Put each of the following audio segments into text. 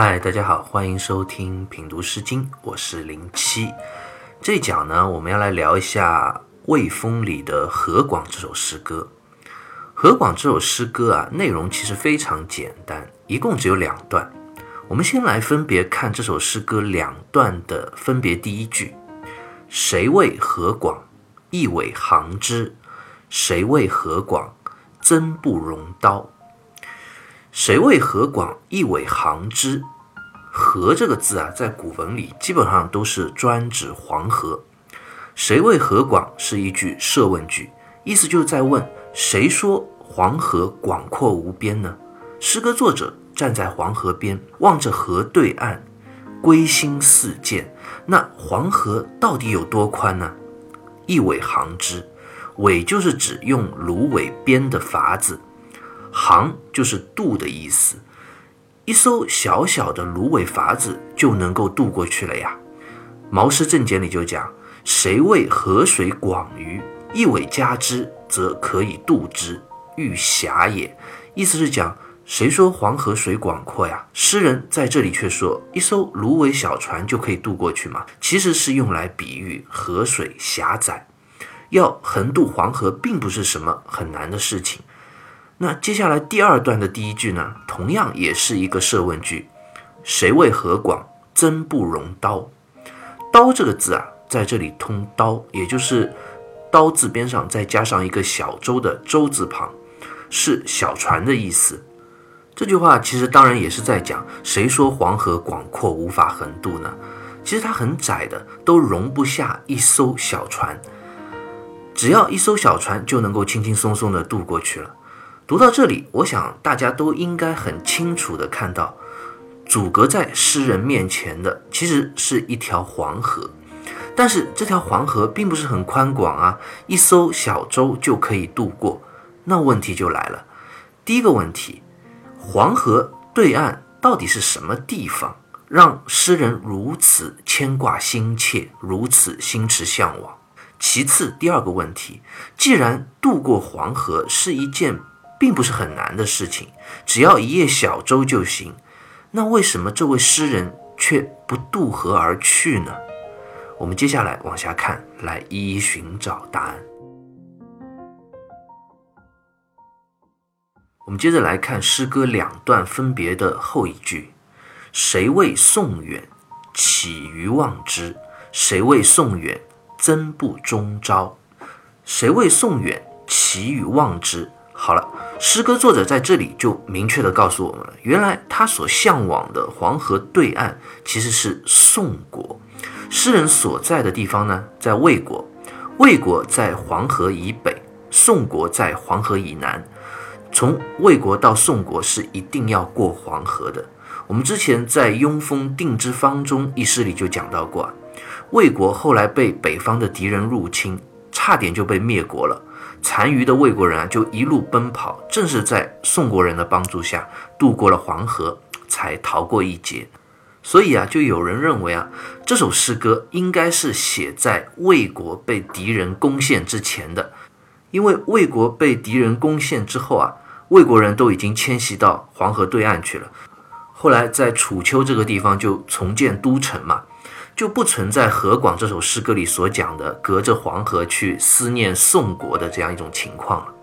嗨，大家好，欢迎收听品读诗经，我是零七。这一讲呢，我们要来聊一下《卫风》里的《河广》这首诗歌。《河广》这首诗歌啊，内容其实非常简单，一共只有两段。我们先来分别看这首诗歌两段的分别第一句：“谁谓何广？一苇行之。谁谓何广？曾不容刀。”谁谓何广？一苇行之。河这个字啊，在古文里基本上都是专指黄河。谁谓河广？是一句设问句，意思就是在问谁说黄河广阔无边呢？诗歌作者站在黄河边，望着河对岸，归心似箭。那黄河到底有多宽呢？一苇行之，苇就是指用芦苇编的筏子。行就是渡的意思，一艘小小的芦苇筏子就能够渡过去了呀。《毛诗正解》里就讲：“谁谓河水广于？一苇加之，则可以渡之，欲狭也。”意思是讲，谁说黄河水广阔呀？诗人在这里却说，一艘芦苇小船就可以渡过去嘛？其实是用来比喻河水狭窄，要横渡黄河并不是什么很难的事情。那接下来第二段的第一句呢，同样也是一个设问句：谁谓河广？曾不容刀。刀这个字啊，在这里通刀，也就是刀字边上再加上一个小舟的舟字旁，是小船的意思。这句话其实当然也是在讲，谁说黄河广阔无法横渡呢？其实它很窄的，都容不下一艘小船。只要一艘小船就能够轻轻松松的渡过去了。读到这里，我想大家都应该很清楚地看到，阻隔在诗人面前的其实是一条黄河，但是这条黄河并不是很宽广啊，一艘小舟就可以渡过。那问题就来了，第一个问题，黄河对岸到底是什么地方，让诗人如此牵挂心切，如此心驰向往？其次，第二个问题，既然渡过黄河是一件并不是很难的事情，只要一叶小舟就行。那为什么这位诗人却不渡河而去呢？我们接下来往下看，来一一寻找答案。我们接着来看诗歌两段分别的后一句：“谁谓宋远？岂于望之？谁谓宋远？增不中朝？谁谓宋远？岂于望之？”好了。诗歌作者在这里就明确地告诉我们了，原来他所向往的黄河对岸其实是宋国。诗人所在的地方呢，在魏国，魏国在黄河以北，宋国在黄河以南。从魏国到宋国是一定要过黄河的。我们之前在《雍风定之方中》一诗里就讲到过，魏国后来被北方的敌人入侵，差点就被灭国了。残余的魏国人啊，就一路奔跑，正是在宋国人的帮助下渡过了黄河，才逃过一劫。所以啊，就有人认为啊，这首诗歌应该是写在魏国被敌人攻陷之前的，因为魏国被敌人攻陷之后啊，魏国人都已经迁徙到黄河对岸去了。后来在楚丘这个地方就重建都城嘛。就不存在何广这首诗歌里所讲的隔着黄河去思念宋国的这样一种情况了。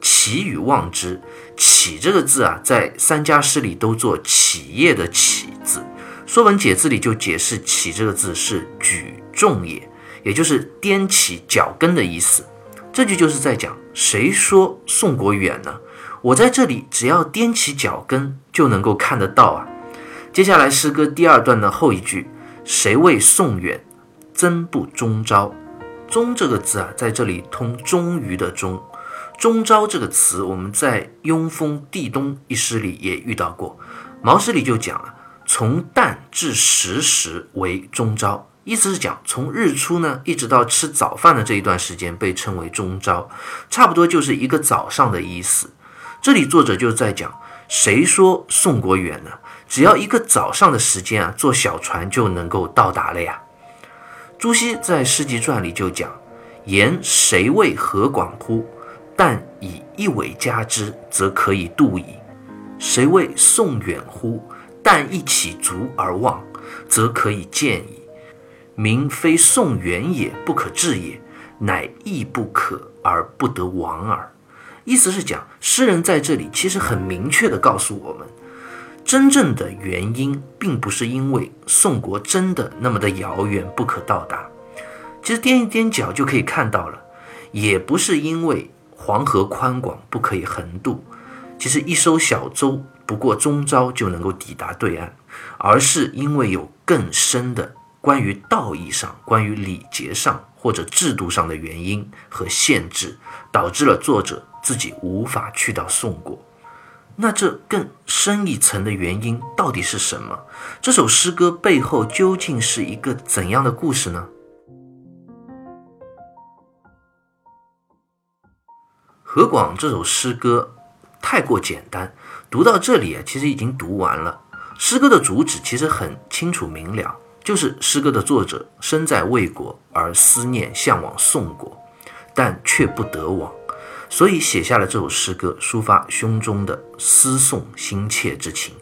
启与望之，启这个字啊，在三家诗里都做企业的企字，《说文解字》里就解释启这个字是举重也，也就是踮起脚跟的意思。这句就是在讲，谁说宋国远呢？我在这里只要踮起脚跟就能够看得到啊。接下来诗歌第二段的后一句。谁谓宋远？曾不中朝。中这个字啊，在这里通终于的终。中朝这个词，我们在《雍风地东》一诗里也遇到过。毛诗里就讲了，从旦至时时为中朝，意思是讲从日出呢，一直到吃早饭的这一段时间被称为中朝，差不多就是一个早上的意思。这里作者就在讲，谁说宋国远呢？只要一个早上的时间啊，坐小船就能够到达了呀。朱熹在《诗集传》里就讲：“言谁谓河广乎？但以一苇加之，则可以渡矣。谁谓宋远乎？但一起足而望，则可以见矣。民非宋远也不可治也，乃亦不可而不得往耳。意思是讲，诗人在这里其实很明确地告诉我们，真正的原因并不是因为宋国真的那么的遥远不可到达，其实踮一踮脚就可以看到了，也不是因为黄河宽广不可以横渡，其实一艘小舟不过中朝就能够抵达对岸，而是因为有更深的关于道义上、关于礼节上或者制度上的原因和限制，导致了作者。自己无法去到宋国，那这更深一层的原因到底是什么？这首诗歌背后究竟是一个怎样的故事呢？何广这首诗歌太过简单，读到这里啊，其实已经读完了。诗歌的主旨其实很清楚明了，就是诗歌的作者身在魏国而思念向往宋国，但却不得往。所以写下了这首诗歌，抒发胸中的思宋心切之情。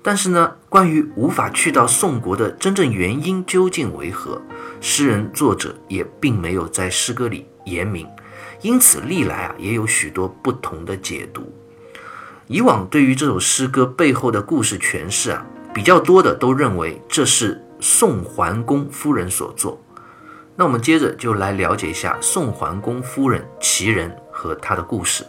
但是呢，关于无法去到宋国的真正原因究竟为何，诗人作者也并没有在诗歌里言明。因此，历来啊也有许多不同的解读。以往对于这首诗歌背后的故事诠释啊，比较多的都认为这是宋桓公夫人所作。那我们接着就来了解一下宋桓公夫人其人。和他的故事，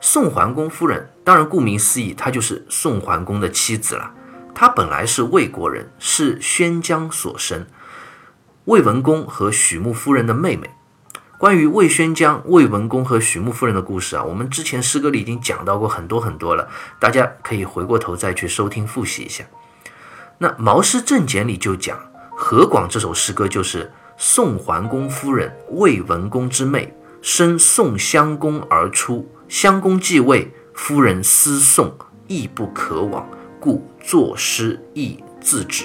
宋桓公夫人，当然顾名思义，她就是宋桓公的妻子了。她本来是魏国人，是宣姜所生，魏文公和许穆夫人的妹妹。关于魏宣姜、魏文公和许穆夫人的故事啊，我们之前诗歌里已经讲到过很多很多了，大家可以回过头再去收听复习一下。那《毛诗正简》里就讲，何广这首诗歌就是宋桓公夫人魏文公之妹。生宋襄公而出，襄公继位，夫人思宋，亦不可往，故作诗亦自止。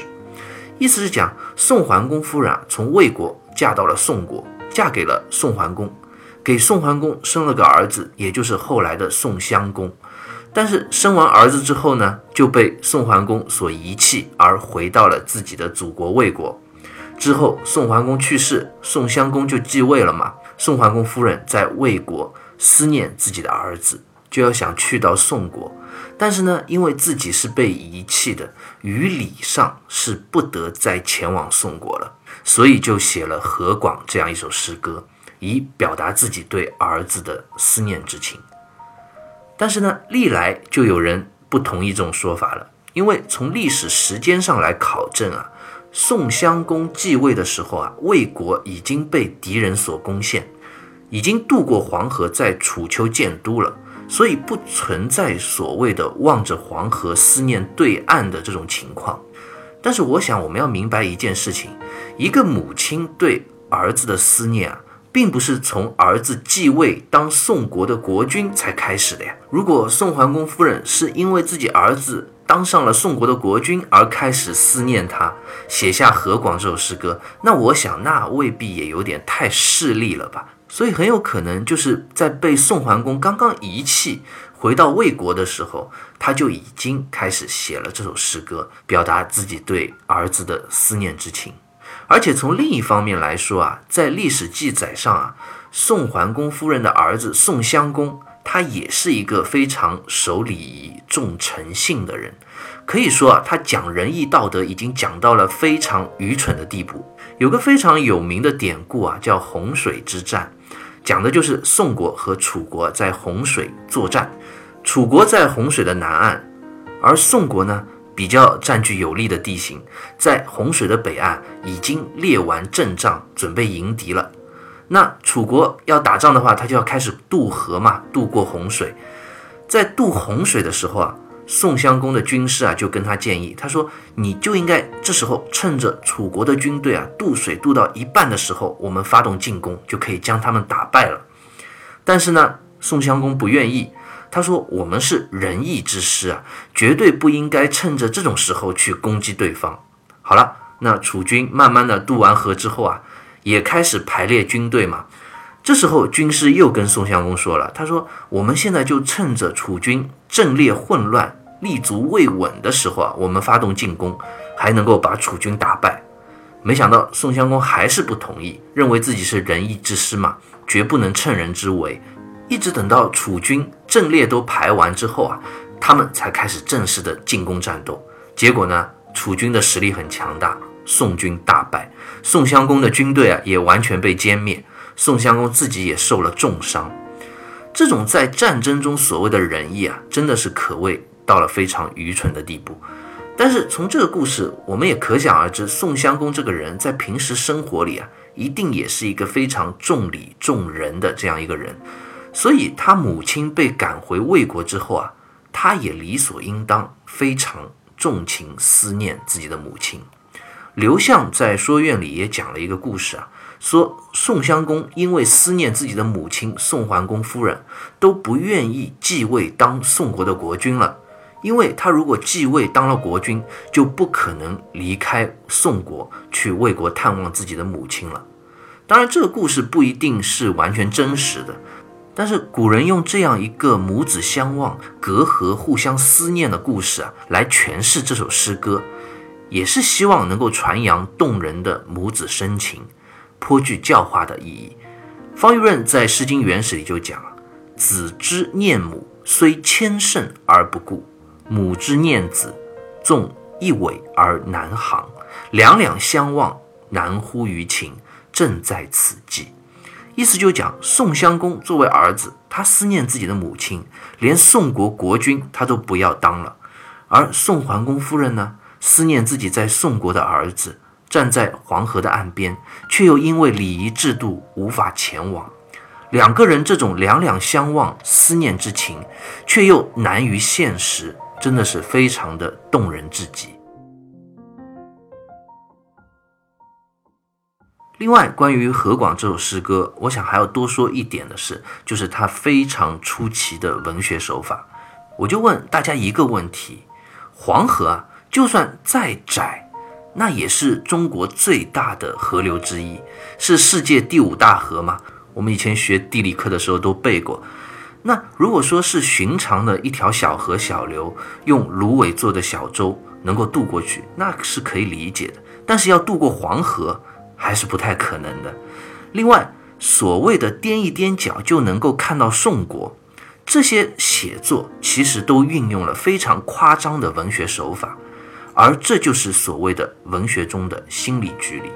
意思是讲，宋桓公夫人啊，从魏国嫁到了宋国，嫁给了宋桓公，给宋桓公生了个儿子，也就是后来的宋襄公。但是生完儿子之后呢，就被宋桓公所遗弃，而回到了自己的祖国魏国。之后，宋桓公去世，宋襄公就继位了嘛。宋桓公夫人在魏国思念自己的儿子，就要想去到宋国，但是呢，因为自己是被遗弃的，于礼上是不得再前往宋国了，所以就写了《何广》这样一首诗歌，以表达自己对儿子的思念之情。但是呢，历来就有人不同意这种说法了，因为从历史时间上来考证啊。宋襄公继位的时候啊，魏国已经被敌人所攻陷，已经渡过黄河，在楚丘建都了，所以不存在所谓的望着黄河思念对岸的这种情况。但是，我想我们要明白一件事情：一个母亲对儿子的思念啊，并不是从儿子继位当宋国的国君才开始的呀。如果宋桓公夫人是因为自己儿子，当上了宋国的国君，而开始思念他，写下《何广》这首诗歌。那我想，那未必也有点太势利了吧？所以很有可能就是在被宋桓公刚刚遗弃，回到魏国的时候，他就已经开始写了这首诗歌，表达自己对儿子的思念之情。而且从另一方面来说啊，在历史记载上啊，宋桓公夫人的儿子宋襄公。他也是一个非常守礼仪、重诚信的人，可以说啊，他讲仁义道德已经讲到了非常愚蠢的地步。有个非常有名的典故啊，叫洪水之战，讲的就是宋国和楚国在洪水作战，楚国在洪水的南岸，而宋国呢比较占据有利的地形，在洪水的北岸已经列完阵仗，准备迎敌了。那楚国要打仗的话，他就要开始渡河嘛，渡过洪水。在渡洪水的时候啊，宋襄公的军师啊就跟他建议，他说：“你就应该这时候趁着楚国的军队啊渡水渡到一半的时候，我们发动进攻，就可以将他们打败了。”但是呢，宋襄公不愿意，他说：“我们是仁义之师啊，绝对不应该趁着这种时候去攻击对方。”好了，那楚军慢慢的渡完河之后啊。也开始排列军队嘛。这时候军师又跟宋襄公说了：“他说，我们现在就趁着楚军阵列混乱，立足未稳的时候啊，我们发动进攻，还能够把楚军打败。没想到宋襄公还是不同意，认为自己是仁义之师嘛，绝不能趁人之危。一直等到楚军阵列都排完之后啊，他们才开始正式的进攻战斗。结果呢，楚军的实力很强大，宋军大败，宋襄公的军队啊也完全被歼灭，宋襄公自己也受了重伤。这种在战争中所谓的仁义啊，真的是可谓到了非常愚蠢的地步。但是从这个故事，我们也可想而知，宋襄公这个人在平时生活里啊，一定也是一个非常重礼重仁的这样一个人。所以他母亲被赶回魏国之后啊，他也理所应当非常重情思念自己的母亲。刘向在《说苑》里也讲了一个故事啊，说宋襄公因为思念自己的母亲宋桓公夫人，都不愿意继位当宋国的国君了，因为他如果继位当了国君，就不可能离开宋国去魏国探望自己的母亲了。当然，这个故事不一定是完全真实的。但是古人用这样一个母子相望、隔阂、互相思念的故事啊，来诠释这首诗歌，也是希望能够传扬动人的母子深情，颇具教化的意义。方玉润在《诗经原始》里就讲：“子之念母，虽千乘而不顾；母之念子，纵一苇而难航。两两相望，难乎于情，正在此际。”意思就讲宋襄公作为儿子，他思念自己的母亲，连宋国国君他都不要当了；而宋桓公夫人呢，思念自己在宋国的儿子，站在黄河的岸边，却又因为礼仪制度无法前往。两个人这种两两相望、思念之情，却又难于现实，真的是非常的动人至极。另外，关于《何广》这首诗歌，我想还要多说一点的是，就是他非常出奇的文学手法。我就问大家一个问题：黄河啊，就算再窄，那也是中国最大的河流之一，是世界第五大河吗？我们以前学地理课的时候都背过。那如果说是寻常的一条小河小流，用芦苇做的小舟能够渡过去，那是可以理解的。但是要渡过黄河，还是不太可能的。另外，所谓的踮一踮脚就能够看到宋国，这些写作其实都运用了非常夸张的文学手法，而这就是所谓的文学中的心理距离。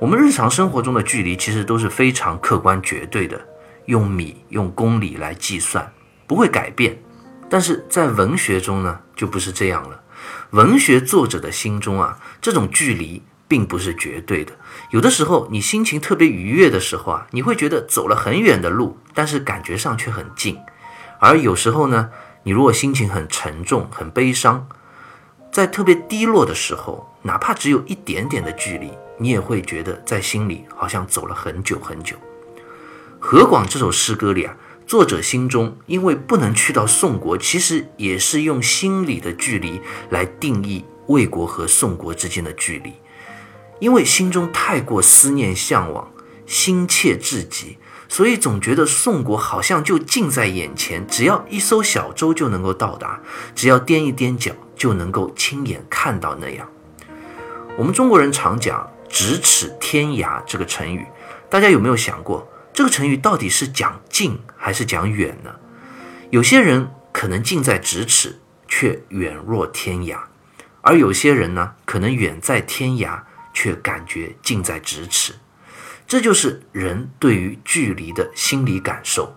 我们日常生活中的距离其实都是非常客观绝对的，用米、用公里来计算，不会改变。但是在文学中呢，就不是这样了。文学作者的心中啊，这种距离。并不是绝对的，有的时候你心情特别愉悦的时候啊，你会觉得走了很远的路，但是感觉上却很近；而有时候呢，你如果心情很沉重、很悲伤，在特别低落的时候，哪怕只有一点点的距离，你也会觉得在心里好像走了很久很久。河广这首诗歌里啊，作者心中因为不能去到宋国，其实也是用心理的距离来定义魏国和宋国之间的距离。因为心中太过思念向往，心切至极，所以总觉得宋国好像就近在眼前，只要一艘小舟就能够到达，只要踮一踮脚就能够亲眼看到那样。我们中国人常讲“咫尺天涯”这个成语，大家有没有想过，这个成语到底是讲近还是讲远呢？有些人可能近在咫尺，却远若天涯；而有些人呢，可能远在天涯。却感觉近在咫尺，这就是人对于距离的心理感受。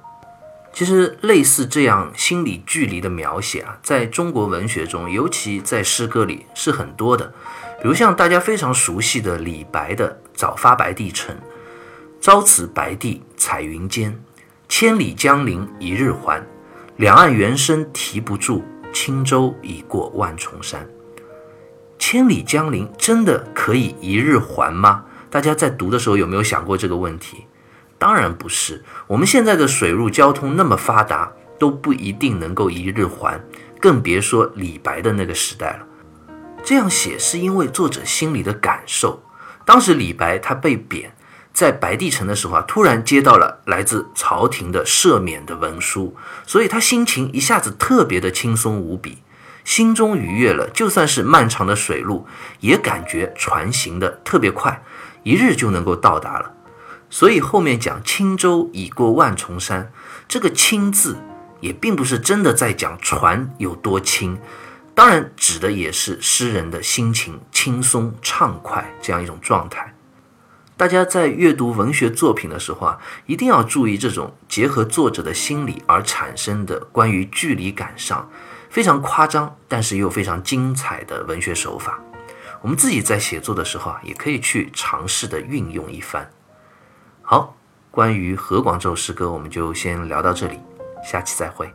其实，类似这样心理距离的描写啊，在中国文学中，尤其在诗歌里是很多的。比如像大家非常熟悉的李白的《早发白帝城》：“朝辞白帝彩云间，千里江陵一日还。两岸猿声啼不住，轻舟已过万重山。”千里江陵真的可以一日还吗？大家在读的时候有没有想过这个问题？当然不是。我们现在的水路交通那么发达，都不一定能够一日还，更别说李白的那个时代了。这样写是因为作者心里的感受。当时李白他被贬在白帝城的时候啊，突然接到了来自朝廷的赦免的文书，所以他心情一下子特别的轻松无比。心中愉悦了，就算是漫长的水路，也感觉船行的特别快，一日就能够到达了。所以后面讲轻舟已过万重山，这个轻字也并不是真的在讲船有多轻，当然指的也是诗人的心情轻松畅快这样一种状态。大家在阅读文学作品的时候啊，一定要注意这种结合作者的心理而产生的关于距离感上非常夸张，但是又非常精彩的文学手法。我们自己在写作的时候啊，也可以去尝试的运用一番。好，关于何广州诗歌，我们就先聊到这里，下期再会。